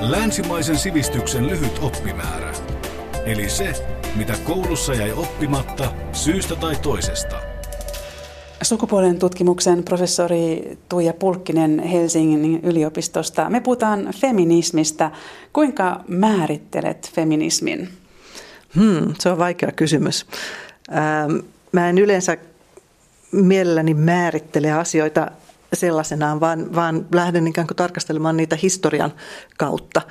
Länsimaisen sivistyksen lyhyt oppimäärä. Eli se, mitä koulussa jäi oppimatta syystä tai toisesta. Sukupuolen tutkimuksen professori Tuija Pulkkinen Helsingin yliopistosta. Me puhutaan feminismistä. Kuinka määrittelet feminismin? Hmm, se on vaikea kysymys. Ähm, mä en yleensä mielelläni määrittele asioita sellaisenaan, vaan, vaan lähden ikään kuin tarkastelemaan niitä historian kautta.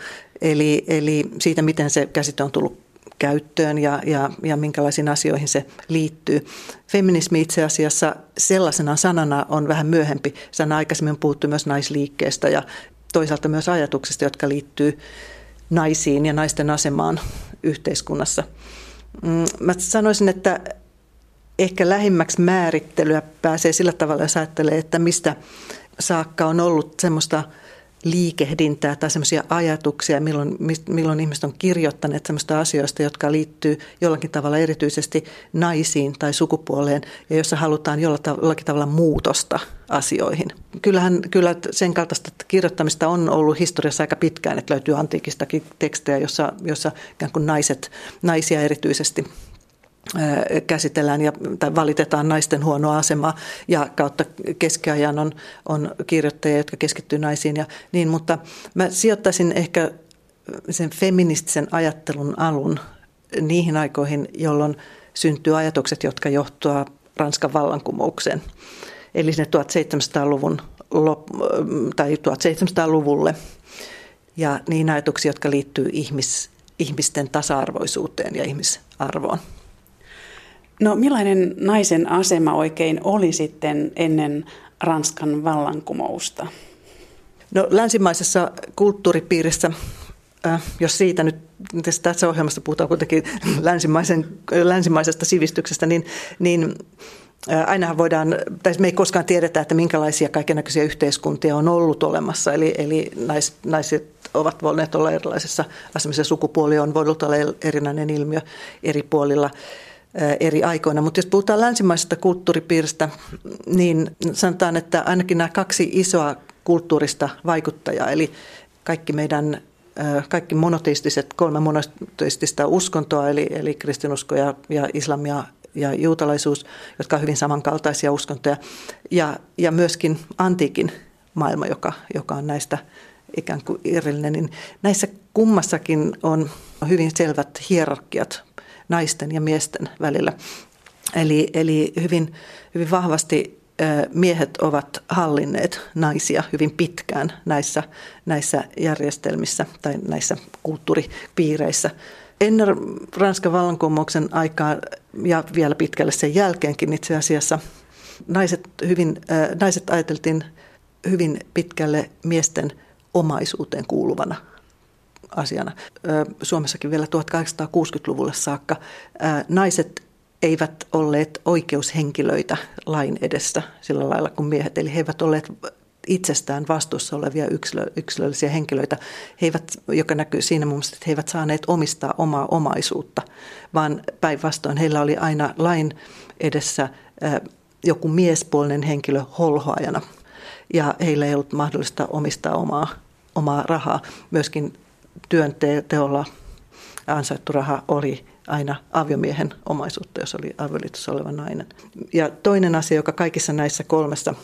Eli, eli siitä, miten se käsite on tullut käyttöön ja, ja, ja minkälaisiin asioihin se liittyy. Feminismi itse asiassa sellaisena sanana on vähän myöhempi. Sana aikaisemmin puhuttu myös naisliikkeestä ja toisaalta myös ajatuksista, jotka liittyy naisiin ja naisten asemaan yhteiskunnassa. Mm, mä sanoisin, että ehkä lähimmäksi määrittelyä pääsee sillä tavalla, jos ajattelee, että mistä saakka on ollut semmoista liikehdintää tai semmoisia ajatuksia, milloin, milloin ihmiset on kirjoittaneet semmoista asioista, jotka liittyy jollakin tavalla erityisesti naisiin tai sukupuoleen ja jossa halutaan jollakin tavalla muutosta asioihin. Kyllähän kyllä sen kaltaista kirjoittamista on ollut historiassa aika pitkään, että löytyy antiikistakin tekstejä, jossa, jossa ikään kuin naiset, naisia erityisesti käsitellään ja, tai valitetaan naisten huonoa asemaa ja kautta keskiajan on, on kirjoittajia, jotka keskittyy naisiin ja niin, mutta mä sijoittaisin ehkä sen feministisen ajattelun alun niihin aikoihin, jolloin syntyy ajatukset, jotka johtua Ranskan vallankumoukseen. Eli sinne 1700-luvun tai 1700-luvulle ja niin ajatuksia, jotka liittyy ihmis, ihmisten tasa-arvoisuuteen ja ihmisarvoon. No millainen naisen asema oikein oli sitten ennen Ranskan vallankumousta? No länsimaisessa kulttuuripiirissä, äh, jos siitä nyt tässä ohjelmassa puhutaan kuitenkin länsimaisen, länsimaisesta sivistyksestä, niin, niin äh, ainahan voidaan, tai me ei koskaan tiedetä, että minkälaisia kaikenlaisia yhteiskuntia on ollut olemassa. Eli, eli nais, naiset ovat voineet olla erilaisessa asemassa, sukupuoli on voinut olla erinäinen ilmiö eri puolilla eri aikoina. Mutta jos puhutaan länsimaisesta kulttuuripiiristä, niin sanotaan, että ainakin nämä kaksi isoa kulttuurista vaikuttajaa, eli kaikki meidän kaikki monoteistiset, kolme monoteistista uskontoa, eli, eli kristinusko ja, ja islamia ja juutalaisuus, jotka ovat hyvin samankaltaisia uskontoja, ja, ja myöskin antiikin maailma, joka, joka on näistä ikään kuin erillinen, niin näissä kummassakin on hyvin selvät hierarkiat naisten ja miesten välillä. Eli, eli hyvin, hyvin vahvasti miehet ovat hallinneet naisia hyvin pitkään näissä, näissä järjestelmissä tai näissä kulttuuripiireissä. Ennen Ranskan vallankumouksen aikaa ja vielä pitkälle sen jälkeenkin itse asiassa naiset, hyvin, naiset ajateltiin hyvin pitkälle miesten omaisuuteen kuuluvana asiana. Suomessakin vielä 1860-luvulle saakka naiset eivät olleet oikeushenkilöitä lain edessä sillä lailla kuin miehet. Eli he eivät olleet itsestään vastuussa olevia yksilö, yksilöllisiä henkilöitä, he eivät, joka näkyy siinä muun muassa, että he eivät saaneet omistaa omaa omaisuutta, vaan päinvastoin heillä oli aina lain edessä joku miespuolinen henkilö holhoajana ja heillä ei ollut mahdollista omistaa omaa, omaa rahaa. Myöskin työnteolla ansaittu raha oli aina aviomiehen omaisuutta, jos oli avioliitossa oleva nainen. Ja toinen asia, joka kaikissa näissä kolmessa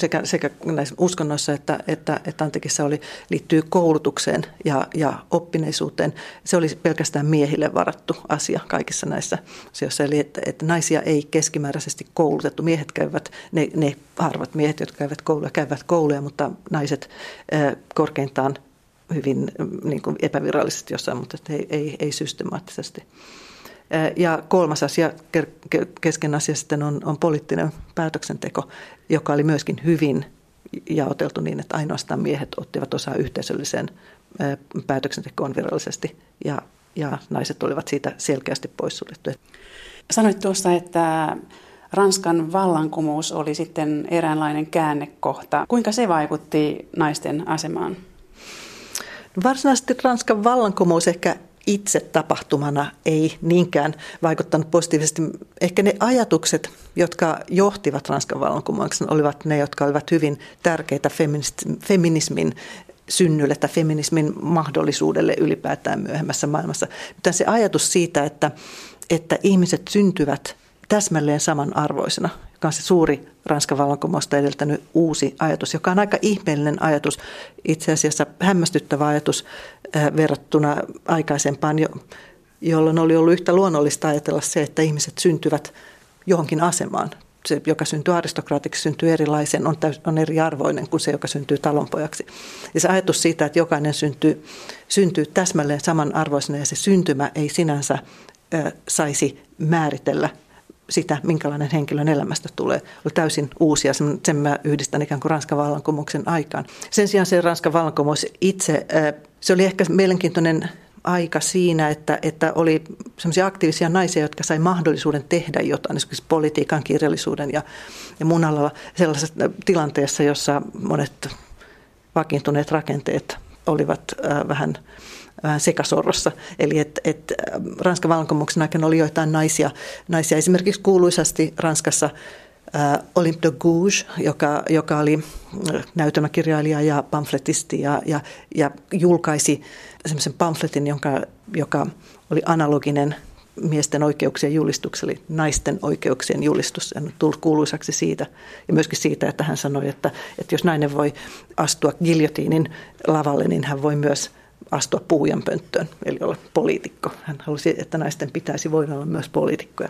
sekä, sekä näissä uskonnoissa että, että, että Antikissa oli, liittyy koulutukseen ja, ja oppineisuuteen. Se oli pelkästään miehille varattu asia kaikissa näissä asioissa. Eli että, että naisia ei keskimääräisesti koulutettu. Miehet käyvät, ne, ne harvat miehet, jotka käyvät kouluja, käyvät kouluja, mutta naiset korkeintaan hyvin mm, niin kuin epävirallisesti jossain, mutta ei, ei, ei systemaattisesti. Ja kolmas asia, kesken asia sitten on, on poliittinen päätöksenteko, joka oli myöskin hyvin jaoteltu niin, että ainoastaan miehet ottivat osaa yhteisölliseen päätöksentekoon virallisesti ja, ja naiset olivat siitä selkeästi poissuljettuja. Sanoit tuossa, että Ranskan vallankumous oli sitten eräänlainen käännekohta. Kuinka se vaikutti naisten asemaan? Varsinaisesti Ranskan vallankumous ehkä itse tapahtumana ei niinkään vaikuttanut positiivisesti. Ehkä ne ajatukset, jotka johtivat Ranskan vallankumouksen, olivat ne, jotka olivat hyvin tärkeitä feminismin synnylle tai feminismin mahdollisuudelle ylipäätään myöhemmässä maailmassa. Mutta se ajatus siitä, että, että ihmiset syntyvät täsmälleen samanarvoisena, joka on se suuri Ranskan vallankumousta edeltänyt uusi ajatus, joka on aika ihmeellinen ajatus, itse asiassa hämmästyttävä ajatus äh, verrattuna aikaisempaan, jolloin oli ollut yhtä luonnollista ajatella se, että ihmiset syntyvät johonkin asemaan. Se, joka syntyy aristokraatiksi, syntyy erilaisen, on, täys, on eriarvoinen kuin se, joka syntyy talonpojaksi. Ja se ajatus siitä, että jokainen syntyy, syntyy täsmälleen samanarvoisena ja se syntymä ei sinänsä ö, saisi määritellä sitä, minkälainen henkilön elämästä tulee, oli täysin uusia. Sen mä yhdistän ikään kuin Ranskan vallankumouksen aikaan. Sen sijaan se Ranskan vallankumous itse, se oli ehkä mielenkiintoinen aika siinä, että, että oli sellaisia aktiivisia naisia, jotka sai mahdollisuuden tehdä jotain, esimerkiksi politiikan, kirjallisuuden ja, ja mun alalla sellaisessa tilanteessa, jossa monet vakiintuneet rakenteet olivat äh, vähän sekasorrossa. Eli että et Ranskan vallankumouksen aikana oli joitain naisia, naisia esimerkiksi kuuluisasti Ranskassa Olympe de Gouges, joka, joka oli näytelmäkirjailija ja pamfletisti ja, ja, ja julkaisi semmoisen pamfletin, jonka, joka oli analoginen miesten oikeuksien julistukselle, naisten oikeuksien julistus. On tullut kuuluisaksi siitä ja myöskin siitä, että hän sanoi, että, että jos nainen voi astua giljotiinin lavalle, niin hän voi myös astua puhujan pönttöön, eli olla poliitikko. Hän halusi, että naisten pitäisi voida olla myös poliitikkoja.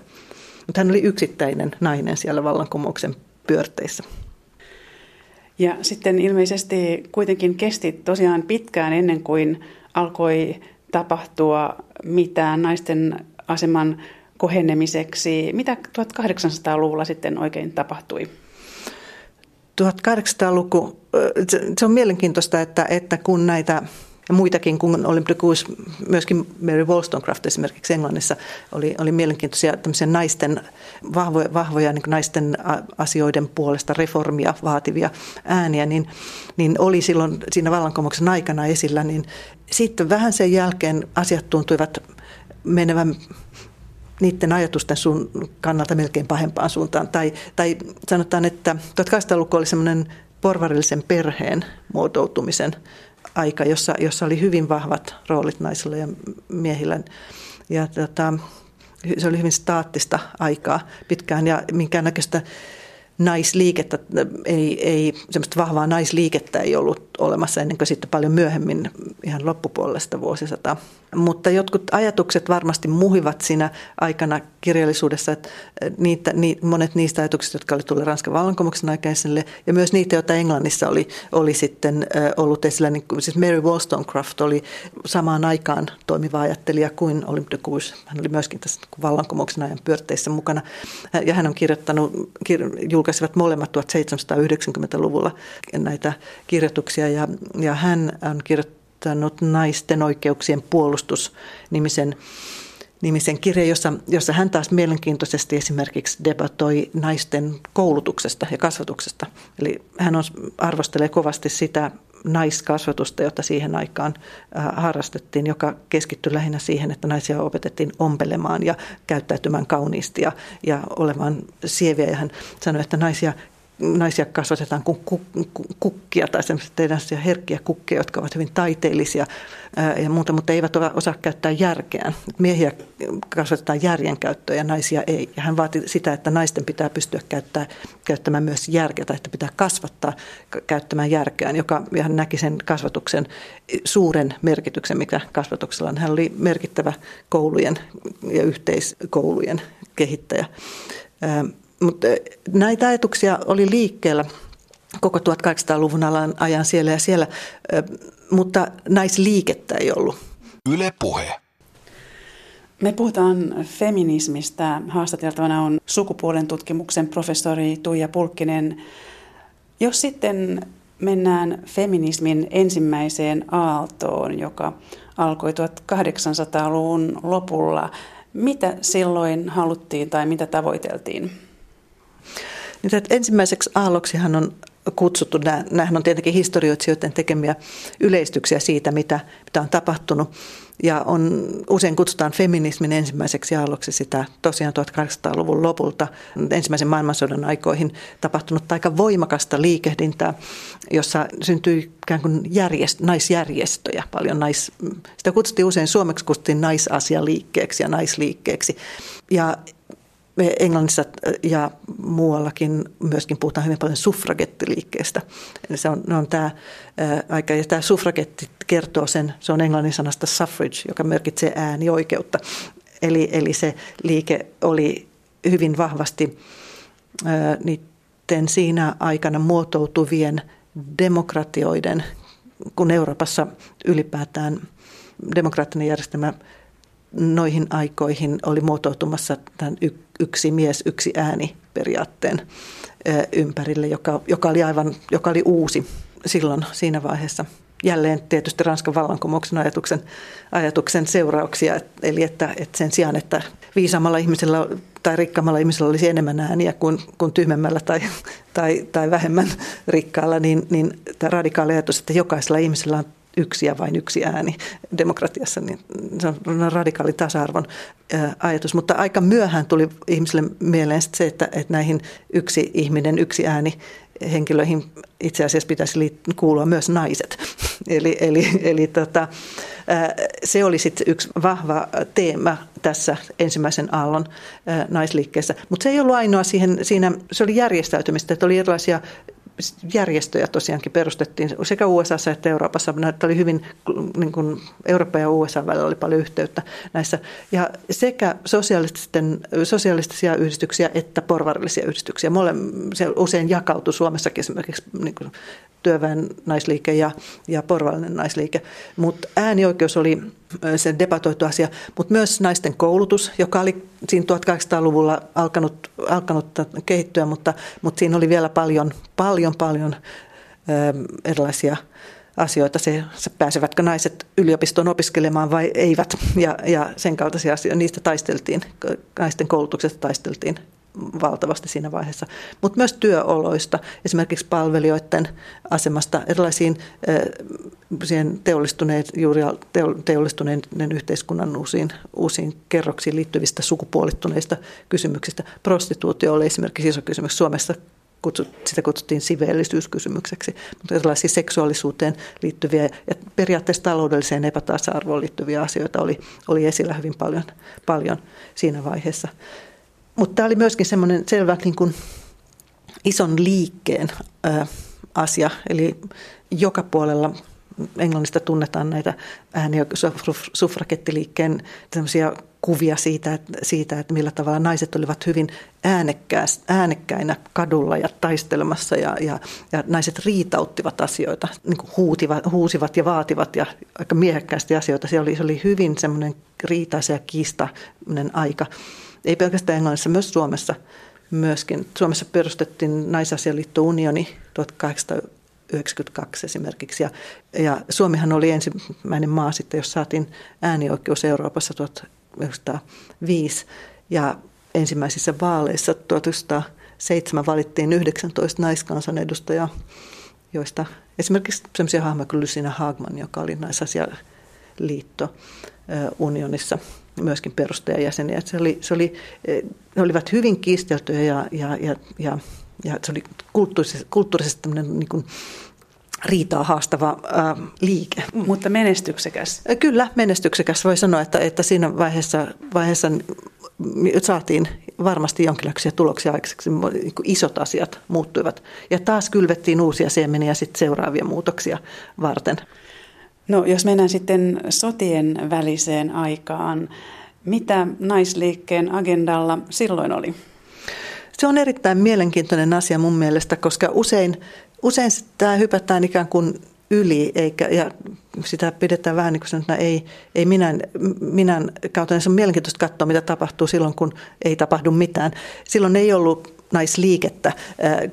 Mutta hän oli yksittäinen nainen siellä vallankumouksen pyörteissä. Ja sitten ilmeisesti kuitenkin kesti tosiaan pitkään ennen kuin alkoi tapahtua mitään naisten aseman kohennemiseksi. Mitä 1800-luvulla sitten oikein tapahtui? 1800-luku, se on mielenkiintoista, että, että kun näitä ja muitakin kuin Olympic myöskin Mary Wollstonecraft esimerkiksi Englannissa oli, oli mielenkiintoisia naisten, vahvoja, vahvoja niin naisten asioiden puolesta reformia vaativia ääniä, niin, niin oli silloin siinä vallankumouksen aikana esillä, niin sitten vähän sen jälkeen asiat tuntuivat menevän niiden ajatusten sun kannalta melkein pahempaan suuntaan. Tai, tai sanotaan, että 1800-luku oli semmoinen porvarillisen perheen muotoutumisen aika, jossa, jossa oli hyvin vahvat roolit naisilla ja miehillä. Ja tota, se oli hyvin staattista aikaa pitkään ja minkäännäköistä naisliikettä, ei, ei, semmoista vahvaa naisliikettä ei ollut olemassa ennen kuin sitten paljon myöhemmin ihan loppupuolesta sitä vuosisataa. Mutta jotkut ajatukset varmasti muhivat siinä aikana kirjallisuudessa, että niitä, ni, monet niistä ajatuksista, jotka oli tullut Ranskan vallankumouksen aikaiselle, ja myös niitä, joita Englannissa oli, oli sitten ollut esillä, niin siis Mary Wollstonecraft oli samaan aikaan toimiva ajattelija kuin Olympe de Gouges. Hän oli myöskin tässä vallankumouksen ajan pyörteissä mukana, ja hän on kirjoittanut, kir, julkaisivat molemmat 1790-luvulla näitä kirjoituksia, ja, ja hän on kirjoittanut Naisten oikeuksien puolustus nimisen, nimisen kirjan, jossa, jossa hän taas mielenkiintoisesti esimerkiksi debatoi naisten koulutuksesta ja kasvatuksesta. Eli hän on, arvostelee kovasti sitä naiskasvatusta, jota siihen aikaan harrastettiin, joka keskittyi lähinnä siihen, että naisia opetettiin ompelemaan ja käyttäytymään kauniisti ja, ja olemaan sieviä. Ja hän sanoi, että naisia naisia kasvatetaan kuin kukkia tai semmoisia herkkiä kukkia, jotka ovat hyvin taiteellisia ja muuta, mutta eivät osaa käyttää järkeään. Miehiä kasvatetaan järjen käyttöön ja naisia ei. Ja hän vaati sitä, että naisten pitää pystyä käyttää, käyttämään myös järkeä tai että pitää kasvattaa käyttämään järkeään, joka ja hän näki sen kasvatuksen suuren merkityksen, mikä kasvatuksella on. Hän oli merkittävä koulujen ja yhteiskoulujen kehittäjä. Mutta näitä ajatuksia oli liikkeellä koko 1800-luvun ajan siellä ja siellä, mutta naisliikettä ei ollut. Yle puhe. Me puhutaan feminismistä. Haastateltavana on sukupuolen tutkimuksen professori Tuija Pulkkinen. Jos sitten mennään feminismin ensimmäiseen aaltoon, joka alkoi 1800-luvun lopulla, mitä silloin haluttiin tai mitä tavoiteltiin? Niin ensimmäiseksi aalloksihan on kutsuttu. Nämähän on tietenkin historioitsijoiden tekemiä yleistyksiä siitä, mitä, mitä on tapahtunut. Ja on, usein kutsutaan feminismin ensimmäiseksi aalloksi sitä tosiaan 1800-luvun lopulta ensimmäisen maailmansodan aikoihin tapahtunut aika voimakasta liikehdintää, jossa syntyi ikään kuin järjest, naisjärjestöjä paljon. Nais, sitä kutsuttiin usein suomeksi kutsuttiin naisasialiikkeeksi ja naisliikkeeksi. Ja Englannissa ja muuallakin myöskin puhutaan hyvin paljon suffragettiliikkeestä. Se on, on tämä aika, ja tämä suffragetti kertoo sen, se on englannin sanasta suffrage, joka merkitsee äänioikeutta. Eli, eli se liike oli hyvin vahvasti niiden siinä aikana muotoutuvien demokratioiden, kun Euroopassa ylipäätään demokraattinen järjestelmä noihin aikoihin oli muotoutumassa tämän yksi mies, yksi ääni periaatteen ympärille, joka, joka oli aivan joka oli uusi silloin siinä vaiheessa. Jälleen tietysti Ranskan vallankumouksen ajatuksen, ajatuksen seurauksia, eli että, että sen sijaan, että viisaamalla ihmisellä tai rikkaammalla ihmisellä olisi enemmän ääniä kuin, kuin tyhmemmällä tai, tai, tai vähemmän rikkaalla, niin, niin tämä radikaali ajatus, että jokaisella ihmisellä on yksi ja vain yksi ääni demokratiassa, niin se on radikaali tasa-arvon ajatus. Mutta aika myöhään tuli ihmisille mieleen se, että, että näihin yksi ihminen, yksi ääni henkilöihin itse asiassa pitäisi kuulua myös naiset. eli eli, eli tota, se oli sitten yksi vahva teema tässä ensimmäisen aallon naisliikkeessä. Mutta se ei ollut ainoa siihen, siinä, se oli järjestäytymistä, että oli erilaisia järjestöjä tosiaankin perustettiin sekä USA että Euroopassa. Näitä oli hyvin, niin kuin Eurooppa ja USA välillä oli paljon yhteyttä näissä. Ja sekä sosiaalisten, sosiaalistisia yhdistyksiä että porvarillisia yhdistyksiä. Mole, se usein jakautui Suomessakin esimerkiksi niin kuin työväen naisliike ja, ja porvallinen naisliike. Mutta äänioikeus oli se debatoitu asia, mutta myös naisten koulutus, joka oli siinä 1800-luvulla alkanut, alkanut kehittyä, mutta, mutta siinä oli vielä paljon, paljon, paljon erilaisia asioita, se, se pääsevätkö naiset yliopistoon opiskelemaan vai eivät, ja, ja sen kaltaisia asioita, niistä taisteltiin, naisten koulutuksesta taisteltiin valtavasti siinä vaiheessa, mutta myös työoloista, esimerkiksi palvelijoiden asemasta, erilaisiin siihen teollistuneet, juuri teollistuneiden yhteiskunnan uusiin, uusiin kerroksiin liittyvistä sukupuolittuneista kysymyksistä. Prostituutio oli esimerkiksi iso kysymys Suomessa kutsut, sitä kutsuttiin siveellisyyskysymykseksi, mutta erilaisia seksuaalisuuteen liittyviä ja periaatteessa taloudelliseen epätasa-arvoon liittyviä asioita oli, oli esillä hyvin paljon, paljon siinä vaiheessa. Mutta tämä oli myöskin semmoinen selvä niin kuin ison liikkeen ää, asia, eli joka puolella Englannista tunnetaan näitä ääni- ja suffragettiliikkeen kuvia siitä että, siitä, että millä tavalla naiset olivat hyvin äänekkäinä kadulla ja taistelemassa ja, ja, ja naiset riitauttivat asioita, niin kuin huutivat, huusivat ja vaativat ja aika miehekkäästi asioita. Se oli, se oli hyvin semmoinen riitaisa ja kiistainen aika. Ei pelkästään Englannissa, myös Suomessa myöskin. Suomessa perustettiin naisasialiitto unioni 1892 esimerkiksi. Ja, ja Suomihan oli ensimmäinen maa sitten, jos saatiin äänioikeus Euroopassa 1905. Ja ensimmäisissä vaaleissa 1907 valittiin 19 naiskansanedustajaa, joista esimerkiksi sellaisia hahmoja kuin Lucina Hagman, joka oli naisasialiitto unionissa – myöskin perustajajäseniä. Se oli, se oli, ne olivat hyvin kiisteltyjä ja, ja, ja, ja, ja se oli kulttuurisesti, kulttuurisesti niin kuin riitaa haastava ää, liike. Mutta menestyksekäs. Kyllä, menestyksekäs. Voi sanoa, että, että siinä vaiheessa, vaiheessa saatiin varmasti jonkinlaisia tuloksia aikaiseksi. Niin isot asiat muuttuivat. Ja taas kylvettiin uusia siemeniä sitten seuraavia muutoksia varten. No jos mennään sitten sotien väliseen aikaan, mitä naisliikkeen agendalla silloin oli? Se on erittäin mielenkiintoinen asia mun mielestä, koska usein, usein tämä hypätään ikään kuin yli, eikä, ja sitä pidetään vähän niin kuin että ei, ei minä, minä kautta. Se on mielenkiintoista katsoa, mitä tapahtuu silloin, kun ei tapahdu mitään. Silloin ei ollut naisliikettä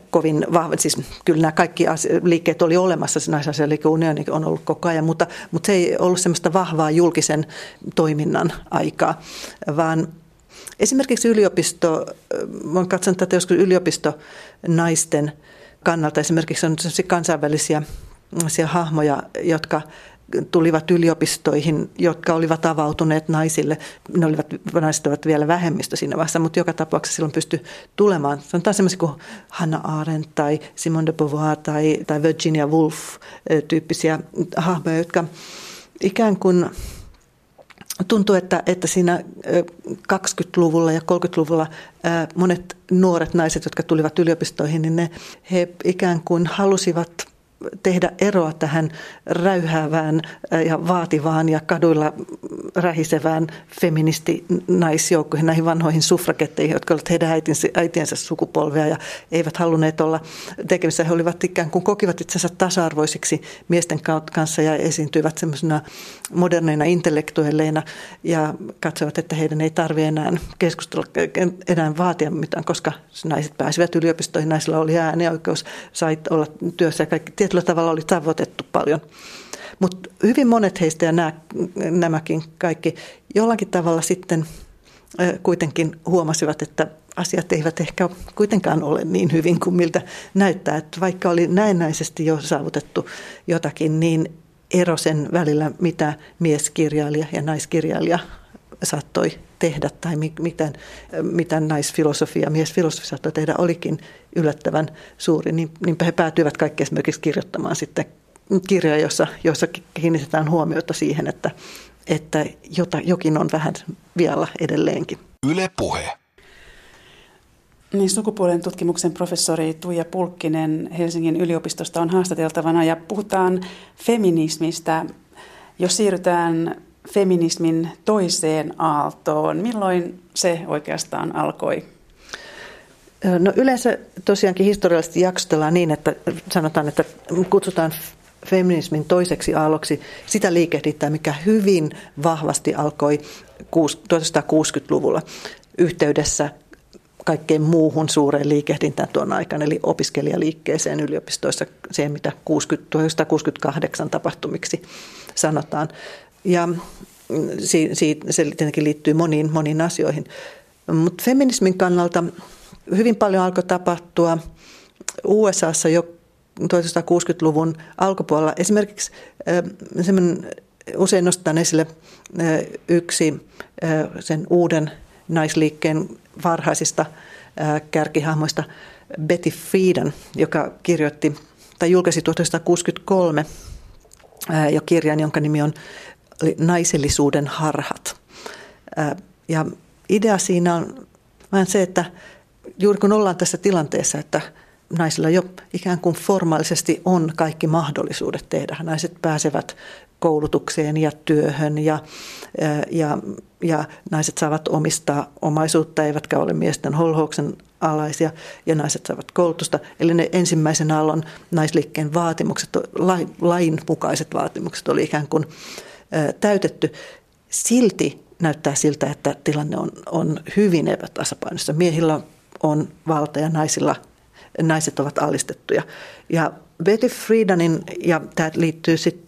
kovin vahva. Siis kyllä nämä kaikki liikkeet oli olemassa, se naisasialiike unioni on ollut koko ajan, mutta, mutta se ei ollut semmoista vahvaa julkisen toiminnan aikaa, vaan esimerkiksi yliopisto, olen katsonut tätä joskus yliopisto naisten kannalta. Esimerkiksi on kansainvälisiä hahmoja, jotka tulivat yliopistoihin, jotka olivat avautuneet naisille. Ne olivat, naiset ovat vielä vähemmistö siinä vaiheessa, mutta joka tapauksessa silloin pystyi tulemaan. Sanotaan sellaisia kuin Hannah Arendt tai Simone de Beauvoir tai, tai Virginia Woolf tyyppisiä hahmoja, jotka ikään kuin tuntuu, että, että siinä 20-luvulla ja 30-luvulla monet nuoret naiset, jotka tulivat yliopistoihin, niin ne, he ikään kuin halusivat tehdä eroa tähän räyhäävään ja vaativaan ja kaduilla rähisevään feministinaisjoukkoihin, näihin vanhoihin suffragetteihin, jotka olivat heidän äitinsä, äitiensä sukupolvea ja eivät halunneet olla tekemisissä. He olivat ikään kuin kokivat itsensä tasa-arvoisiksi miesten kanssa ja esiintyivät semmoisena moderneina intellektuelleina ja katsovat, että heidän ei tarvitse enää keskustella, enää vaatia mitään, koska naiset pääsivät yliopistoihin, naisilla oli äänioikeus, sai olla työssä ja kaikki tietyllä tavalla oli tavoitettu paljon. Mutta hyvin monet heistä ja nämä, nämäkin kaikki jollakin tavalla sitten kuitenkin huomasivat, että asiat eivät ehkä kuitenkaan ole niin hyvin kuin miltä näyttää. Että vaikka oli näennäisesti jo saavutettu jotakin, niin ero sen välillä, mitä mieskirjailija ja naiskirjailija saattoi tehdä tai miten, mitä naisfilosofia miesfilosofia saattoi tehdä, olikin yllättävän suuri. Niin, niinpä he päätyivät kaikki esimerkiksi kirjoittamaan sitten kirjoja, jossa, jossa kiinnitetään huomiota siihen, että, että jota, jokin on vähän vielä edelleenkin. Yle puhe. Niin, sukupuolen tutkimuksen professori Tuija Pulkkinen Helsingin yliopistosta on haastateltavana ja puhutaan feminismistä. Jos siirrytään feminismin toiseen aaltoon, milloin se oikeastaan alkoi? No yleensä tosiaankin historiallisesti jaksotellaan niin, että sanotaan, että kutsutaan feminismin toiseksi aalloksi sitä liikehdintää, mikä hyvin vahvasti alkoi 1960-luvulla yhteydessä kaikkeen muuhun suureen liikehdintään tuon aikana, eli opiskelijaliikkeeseen yliopistoissa, siihen mitä 60, 1968 tapahtumiksi sanotaan. Ja se tietenkin liittyy moniin, moniin asioihin. Mutta feminismin kannalta hyvin paljon alkoi tapahtua USAssa jo 1960-luvun alkupuolella. Esimerkiksi usein nostetaan esille yksi sen uuden naisliikkeen varhaisista kärkihahmoista Betty Friedan, joka kirjoitti tai julkaisi 1963 jo kirjan, jonka nimi on Naisellisuuden harhat. Ja idea siinä on vähän se, että juuri kun ollaan tässä tilanteessa, että naisilla jo ikään kuin formaalisesti on kaikki mahdollisuudet tehdä. Naiset pääsevät koulutukseen ja työhön ja, ja, ja naiset saavat omistaa omaisuutta, eivätkä ole miesten holhouksen alaisia ja naiset saavat koulutusta. Eli ne ensimmäisen aallon naisliikkeen vaatimukset, lain mukaiset vaatimukset oli ikään kuin täytetty. Silti näyttää siltä, että tilanne on, on hyvin epätasapainossa. Miehillä on valta ja naisilla, naiset ovat alistettuja. Ja Betty Friedanin, ja tämä liittyy sitten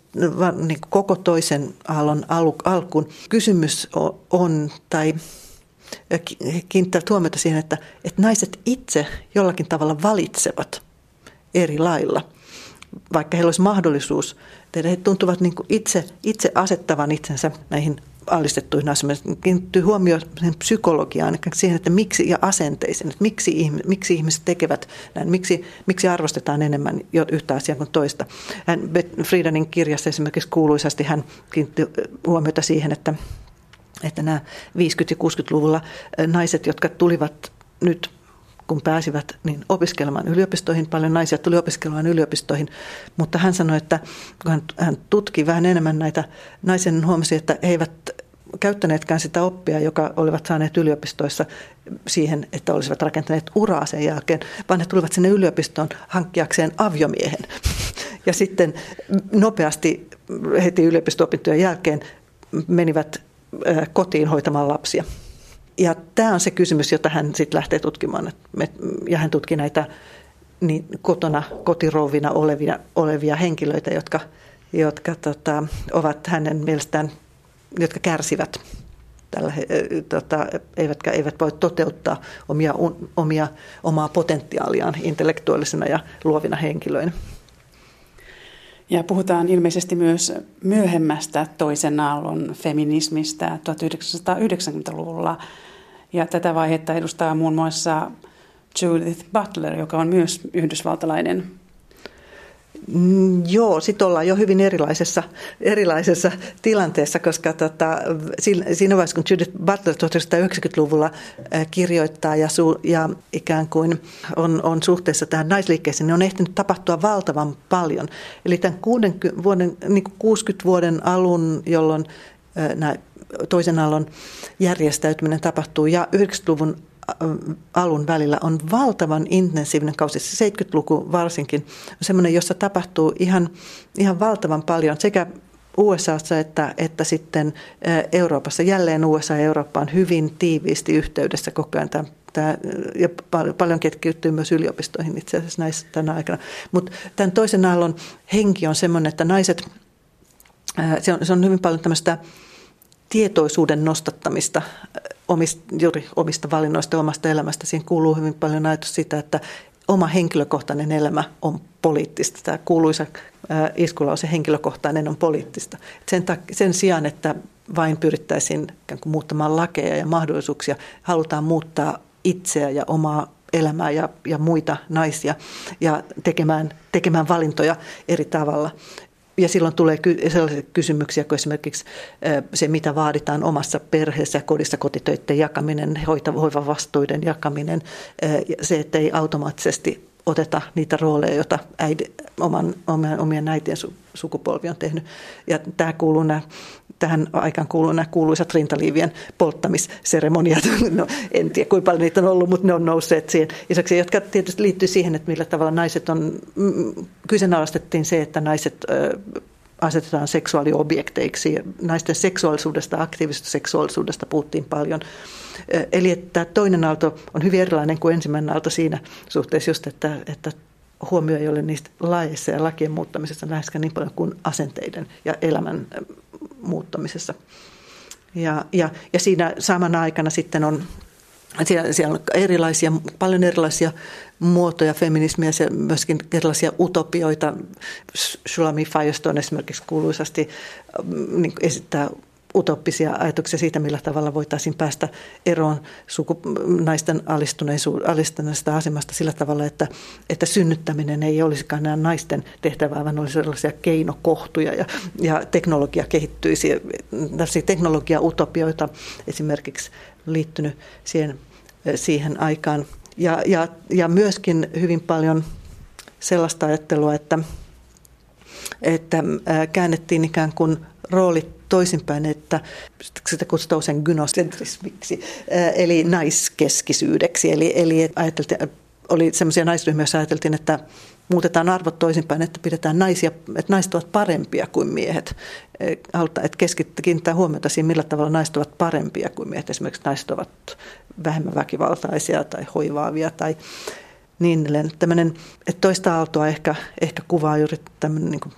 niin koko toisen aallon alkuun, kysymys on, tai kiinnittää huomiota siihen, että, että naiset itse jollakin tavalla valitsevat eri lailla. Vaikka heillä olisi mahdollisuus tehdä, he tuntuvat niin itse, itse asettavan itsensä näihin alistettuihin asioihin. Kiinnittyy huomioon psykologiaan, siihen, että miksi ja asenteisiin, että miksi, miksi ihmiset tekevät näin, miksi, miksi arvostetaan enemmän yhtä asiaa kuin toista. Hän, Friedanin kirjassa esimerkiksi kuuluisasti hän kiinnitti huomiota siihen, että että nämä 50- ja 60-luvulla naiset, jotka tulivat nyt kun pääsivät niin opiskelemaan yliopistoihin. Paljon naisia tuli opiskelemaan yliopistoihin, mutta hän sanoi, että kun hän, tutki vähän enemmän näitä, naisen huomasi, että he eivät käyttäneetkään sitä oppia, joka olivat saaneet yliopistoissa siihen, että olisivat rakentaneet uraa sen jälkeen, vaan he tulivat sinne yliopistoon hankkiakseen aviomiehen. Ja sitten nopeasti heti yliopisto-opintojen jälkeen menivät kotiin hoitamaan lapsia. Ja tämä on se kysymys, jota hän sitten lähtee tutkimaan. Ja hän tutki näitä niin kotona kotirouvina olevia, olevia henkilöitä, jotka, jotka tota, ovat hänen mielestään, jotka kärsivät tällä, tota, eivätkä eivät voi toteuttaa omia, omia, omaa potentiaaliaan intellektuaalisena ja luovina henkilöinä. Ja puhutaan ilmeisesti myös myöhemmästä toisen aallon feminismistä 1990-luvulla. Ja tätä vaihetta edustaa muun muassa Judith Butler, joka on myös yhdysvaltalainen joo, sitten ollaan jo hyvin erilaisessa, erilaisessa tilanteessa, koska tota, siinä vaiheessa, kun Judith Butler 1990-luvulla kirjoittaa ja, su, ja ikään kuin on, on suhteessa tähän naisliikkeeseen, niin on ehtinyt tapahtua valtavan paljon. Eli tämän 60 vuoden, niin 60 vuoden alun, jolloin toisen alun järjestäytyminen tapahtuu, ja 90-luvun alun välillä on valtavan intensiivinen kausi. 70-luku varsinkin on semmoinen, jossa tapahtuu ihan, ihan valtavan paljon sekä USAssa että, että sitten Euroopassa. Jälleen USA ja Eurooppa on hyvin tiiviisti yhteydessä koko ajan. Tämä, tämä, ja paljon ketkiytyy myös yliopistoihin itse asiassa näissä tänä aikana. Mutta tämän toisen aallon henki on semmoinen, että naiset, se on, se on hyvin paljon tämmöistä tietoisuuden nostattamista omista, juuri omista valinnoista ja omasta elämästä. Siinä kuuluu hyvin paljon ajatus sitä, että oma henkilökohtainen elämä on poliittista. Tämä kuuluisa iskulause henkilökohtainen on poliittista. Sen, sen sijaan, että vain pyrittäisiin muuttamaan lakeja ja mahdollisuuksia, halutaan muuttaa itseä ja omaa elämää ja, ja muita naisia ja tekemään, tekemään valintoja eri tavalla ja silloin tulee sellaisia kysymyksiä kuin esimerkiksi se, mitä vaaditaan omassa perheessä, kodissa kotitöiden jakaminen, hoivavastuiden jakaminen, se, että ei automaattisesti oteta niitä rooleja, joita äidi, oman, omien, omien äitien sukupolvi on tehnyt. Ja tämä kuuluu nämä, tähän aikaan kuuluu nämä kuuluisat rintaliivien polttamisseremoniat. No, en tiedä, kuinka paljon niitä on ollut, mutta ne on nousseet siihen isoksi, jotka tietysti liittyy siihen, että millä tavalla naiset on, mm, kyseenalaistettiin se, että naiset asetetaan seksuaaliobjekteiksi. Naisten seksuaalisuudesta, aktiivisesta seksuaalisuudesta puhuttiin paljon. Eli että toinen aalto on hyvin erilainen kuin ensimmäinen aalto siinä suhteessa just, että, että huomio ei ole niistä laeissa ja lakien muuttamisessa läheskään niin paljon kuin asenteiden ja elämän muuttamisessa. Ja, ja, ja siinä samana aikana sitten on siellä, siellä on erilaisia, paljon erilaisia muotoja feminismiä, ja myöskin erilaisia utopioita. Shulami Firestone esimerkiksi kuuluisasti niin esittää utoppisia ajatuksia siitä, millä tavalla voitaisiin päästä eroon suku, naisten alistuneesta asemasta sillä tavalla, että, että synnyttäminen ei olisikaan enää naisten tehtävää, vaan olisi sellaisia keinokohtuja ja, ja teknologia kehittyisi. Tällaisia teknologia-utopioita esimerkiksi liittynyt siihen, siihen aikaan. Ja, ja, ja myöskin hyvin paljon sellaista ajattelua, että, että käännettiin ikään kuin roolit toisinpäin, että sitä kutsutaan usein gynocentrismiksi, eli naiskeskisyydeksi. Eli, eli ajateltiin, oli sellaisia naisryhmiä, joissa ajateltiin, että muutetaan arvot toisinpäin, että pidetään naisia, että naiset ovat parempia kuin miehet. Että kiinnittää huomiota siihen, millä tavalla naiset ovat parempia kuin miehet. Esimerkiksi naiset ovat vähemmän väkivaltaisia tai hoivaavia tai niin edelleen. Tämmöinen, että toista aaltoa ehkä, ehkä kuvaa juuri tämmöinen niin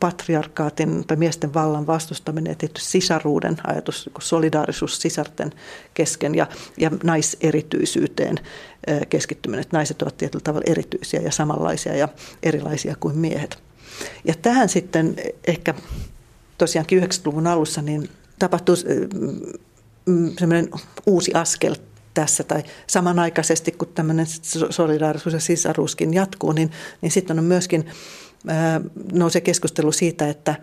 patriarkaatin tai miesten vallan vastustaminen ja tietysti sisaruuden ajatus, solidaarisuus sisarten kesken ja, ja naiserityisyyteen keskittyminen, että naiset ovat tietyllä tavalla erityisiä ja samanlaisia ja erilaisia kuin miehet. Ja tähän sitten ehkä tosiaankin 90-luvun alussa niin tapahtui semmoinen uusi askel tässä tai samanaikaisesti kun tämmöinen solidaarisuus ja sisaruuskin jatkuu, niin, niin sitten on myöskin nousee keskustelu siitä, että,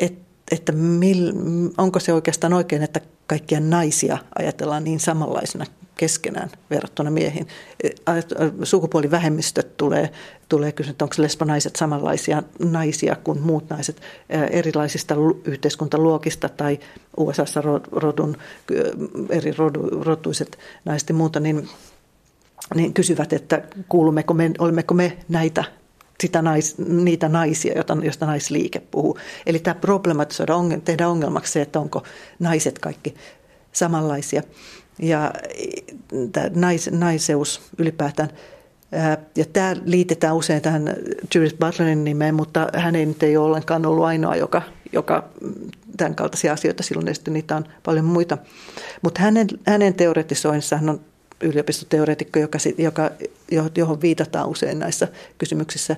että että mil, onko se oikeastaan oikein, että kaikkia naisia ajatellaan niin samanlaisena keskenään verrattuna miehiin. Sukupuolivähemmistöt tulee, tulee kysyä, että onko lesbonaiset samanlaisia naisia kuin muut naiset erilaisista yhteiskuntaluokista tai USAssa rodun, eri rodu, rotuiset naiset ja muuta, niin, niin kysyvät, että kuulummeko me, olemmeko me näitä sitä nais, niitä naisia, joita, joista naisliike puhuu. Eli tämä problematisoida, tehdä ongelmaksi se, että onko naiset kaikki samanlaisia. Ja tämä nais, naiseus ylipäätään. Ja tämä liitetään usein tähän Judith Butlerin nimeen, mutta hän ei nyt ole ollenkaan ollut ainoa, joka, joka tämän kaltaisia asioita silloin, ja sitten niitä on paljon muita. Mutta hänen, hänen teoretisoinsa, hän on yliopistoteoreetikko, joka, joka, johon viitataan usein näissä kysymyksissä.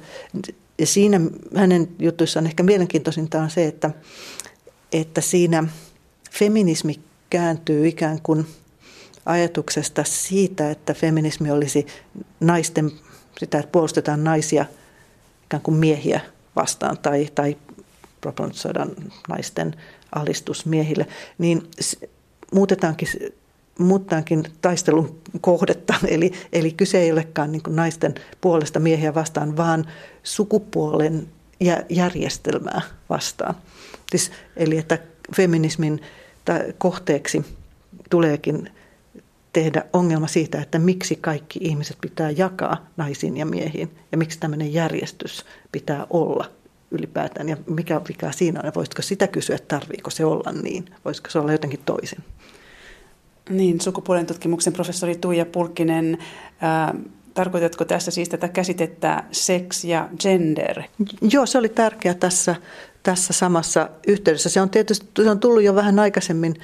Ja siinä hänen jutuissaan ehkä mielenkiintoisinta on se, että, että siinä feminismi kääntyy ikään kuin ajatuksesta siitä, että feminismi olisi naisten, sitä, että puolustetaan naisia ikään kuin miehiä vastaan tai, tai propagandisoidaan naisten alistus miehille, niin muutetaankin muuttaankin taistelun kohdetta. Eli, eli kyse ei olekaan niin naisten puolesta miehiä vastaan, vaan sukupuolen järjestelmää vastaan. Siis, eli että feminismin kohteeksi tuleekin tehdä ongelma siitä, että miksi kaikki ihmiset pitää jakaa naisiin ja miehiin ja miksi tämmöinen järjestys pitää olla ylipäätään ja mikä vika siinä on ja voisitko sitä kysyä, että tarviiko se olla niin, voisiko se olla jotenkin toisin. Niin, sukupuolen tutkimuksen professori Tuija Pulkkinen, ää, tarkoitatko tässä siis tätä käsitettä sex ja gender? Joo, se oli tärkeä tässä, tässä samassa yhteydessä. Se on tietysti se on tullut jo vähän aikaisemmin,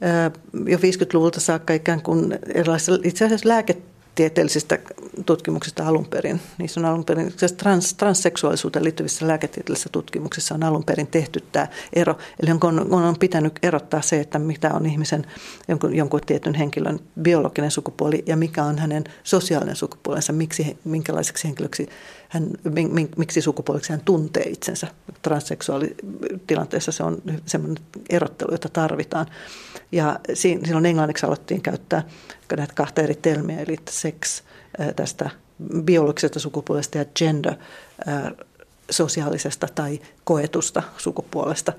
ää, jo 50-luvulta saakka ikään kuin erilaisissa, itse asiassa lääket tieteellisistä tutkimuksista alun perin. Niissä on alun perin, trans, transseksuaalisuuteen liittyvissä lääketieteellisissä tutkimuksissa on alun perin tehty tämä ero. Eli on, on pitänyt erottaa se, että mitä on ihmisen, jonkun, jonkun tietyn henkilön biologinen sukupuoli ja mikä on hänen sosiaalinen sukupuolensa, miksi, minkälaiseksi henkilöksi hän, miksi sukupuoleksi hän tuntee itsensä. Transseksuaalitilanteessa se on semmoinen erottelu, jota tarvitaan. Ja silloin englanniksi aloittiin käyttää näitä kahta eri termiä, eli sex tästä biologisesta sukupuolesta ja gender sosiaalisesta tai koetusta sukupuolesta.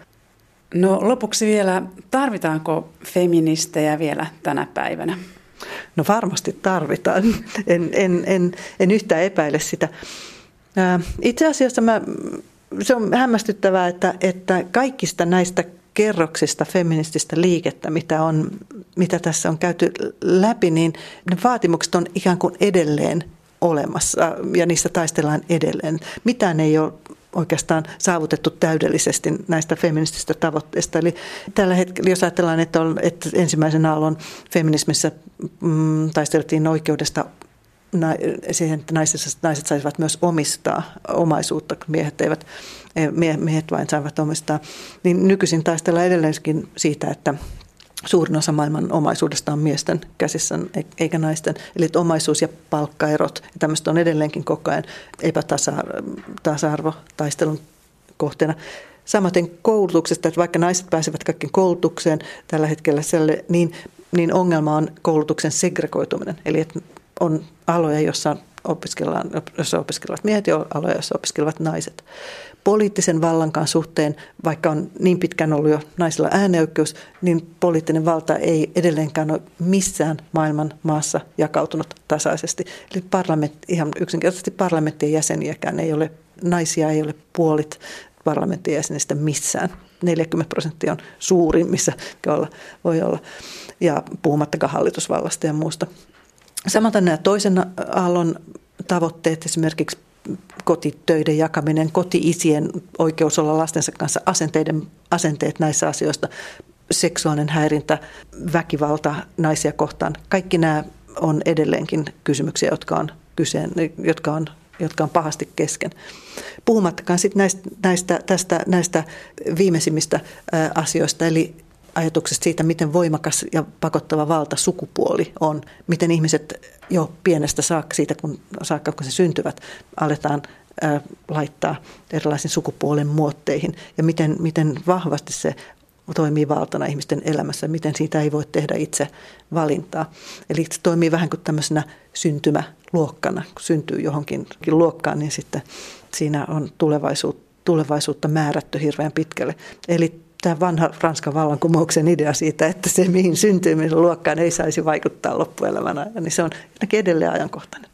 No lopuksi vielä, tarvitaanko feministejä vielä tänä päivänä? No varmasti tarvitaan. En, en, en, en yhtään epäile sitä. Itse asiassa mä, se on hämmästyttävää, että, että kaikista näistä kerroksista feminististä liikettä, mitä, on, mitä tässä on käyty läpi, niin ne vaatimukset on ikään kuin edelleen olemassa ja niissä taistellaan edelleen. Mitään ei ole oikeastaan saavutettu täydellisesti näistä feminististä tavoitteista. Eli tällä hetkellä, jos ajatellaan, että, on, että ensimmäisen aallon feminismissä mm, taisteltiin oikeudesta siihen, että naiset, naiset saisivat myös omistaa omaisuutta, miehet, eivät, miehet vain saavat omistaa, niin nykyisin taistellaan edelleenkin siitä, että suurin osa maailman omaisuudesta on miesten käsissä eikä naisten. Eli omaisuus- ja palkkaerot ja tämmöistä on edelleenkin koko ajan epätasa-arvo taistelun kohteena. Samaten koulutuksesta, että vaikka naiset pääsevät kaikkiin koulutukseen tällä hetkellä, niin, niin ongelma on koulutuksen segregoituminen. Eli että on aloja, joissa opiskellaan, jossa opiskelevat miehet ja aloja, joissa opiskelevat naiset. Poliittisen vallankaan suhteen, vaikka on niin pitkään ollut jo naisilla äänioikeus, niin poliittinen valta ei edelleenkään ole missään maailman maassa jakautunut tasaisesti. Eli parlament, ihan yksinkertaisesti parlamenttien jäseniäkään ei ole, naisia ei ole puolit parlamenttien jäsenistä missään. 40 prosenttia on suurin, missä voi olla. Ja puhumattakaan hallitusvallasta ja muusta. Samaten nämä toisen aallon tavoitteet, esimerkiksi kotitöiden jakaminen, koti-isien oikeus olla lastensa kanssa, asenteiden, asenteet näissä asioista, seksuaalinen häirintä, väkivalta naisia kohtaan. Kaikki nämä on edelleenkin kysymyksiä, jotka on, kyseen, jotka on, jotka on pahasti kesken. Puhumattakaan sitten näistä, näistä, tästä, näistä viimeisimmistä asioista, eli ajatuksesta siitä, miten voimakas ja pakottava valta sukupuoli on. Miten ihmiset jo pienestä saakka, siitä kun, saakka kun se syntyvät, aletaan laittaa erilaisiin sukupuolen muotteihin. Ja miten, miten vahvasti se toimii valtana ihmisten elämässä, miten siitä ei voi tehdä itse valintaa. Eli se toimii vähän kuin tämmöisenä syntymäluokkana. Kun syntyy johonkin luokkaan, niin sitten siinä on tulevaisuutta tulevaisuutta määrätty hirveän pitkälle. Eli tämä vanha Ranskan vallankumouksen idea siitä, että se mihin syntymisen luokkaan ei saisi vaikuttaa loppuelämän ajan, niin se on edelleen ajankohtainen.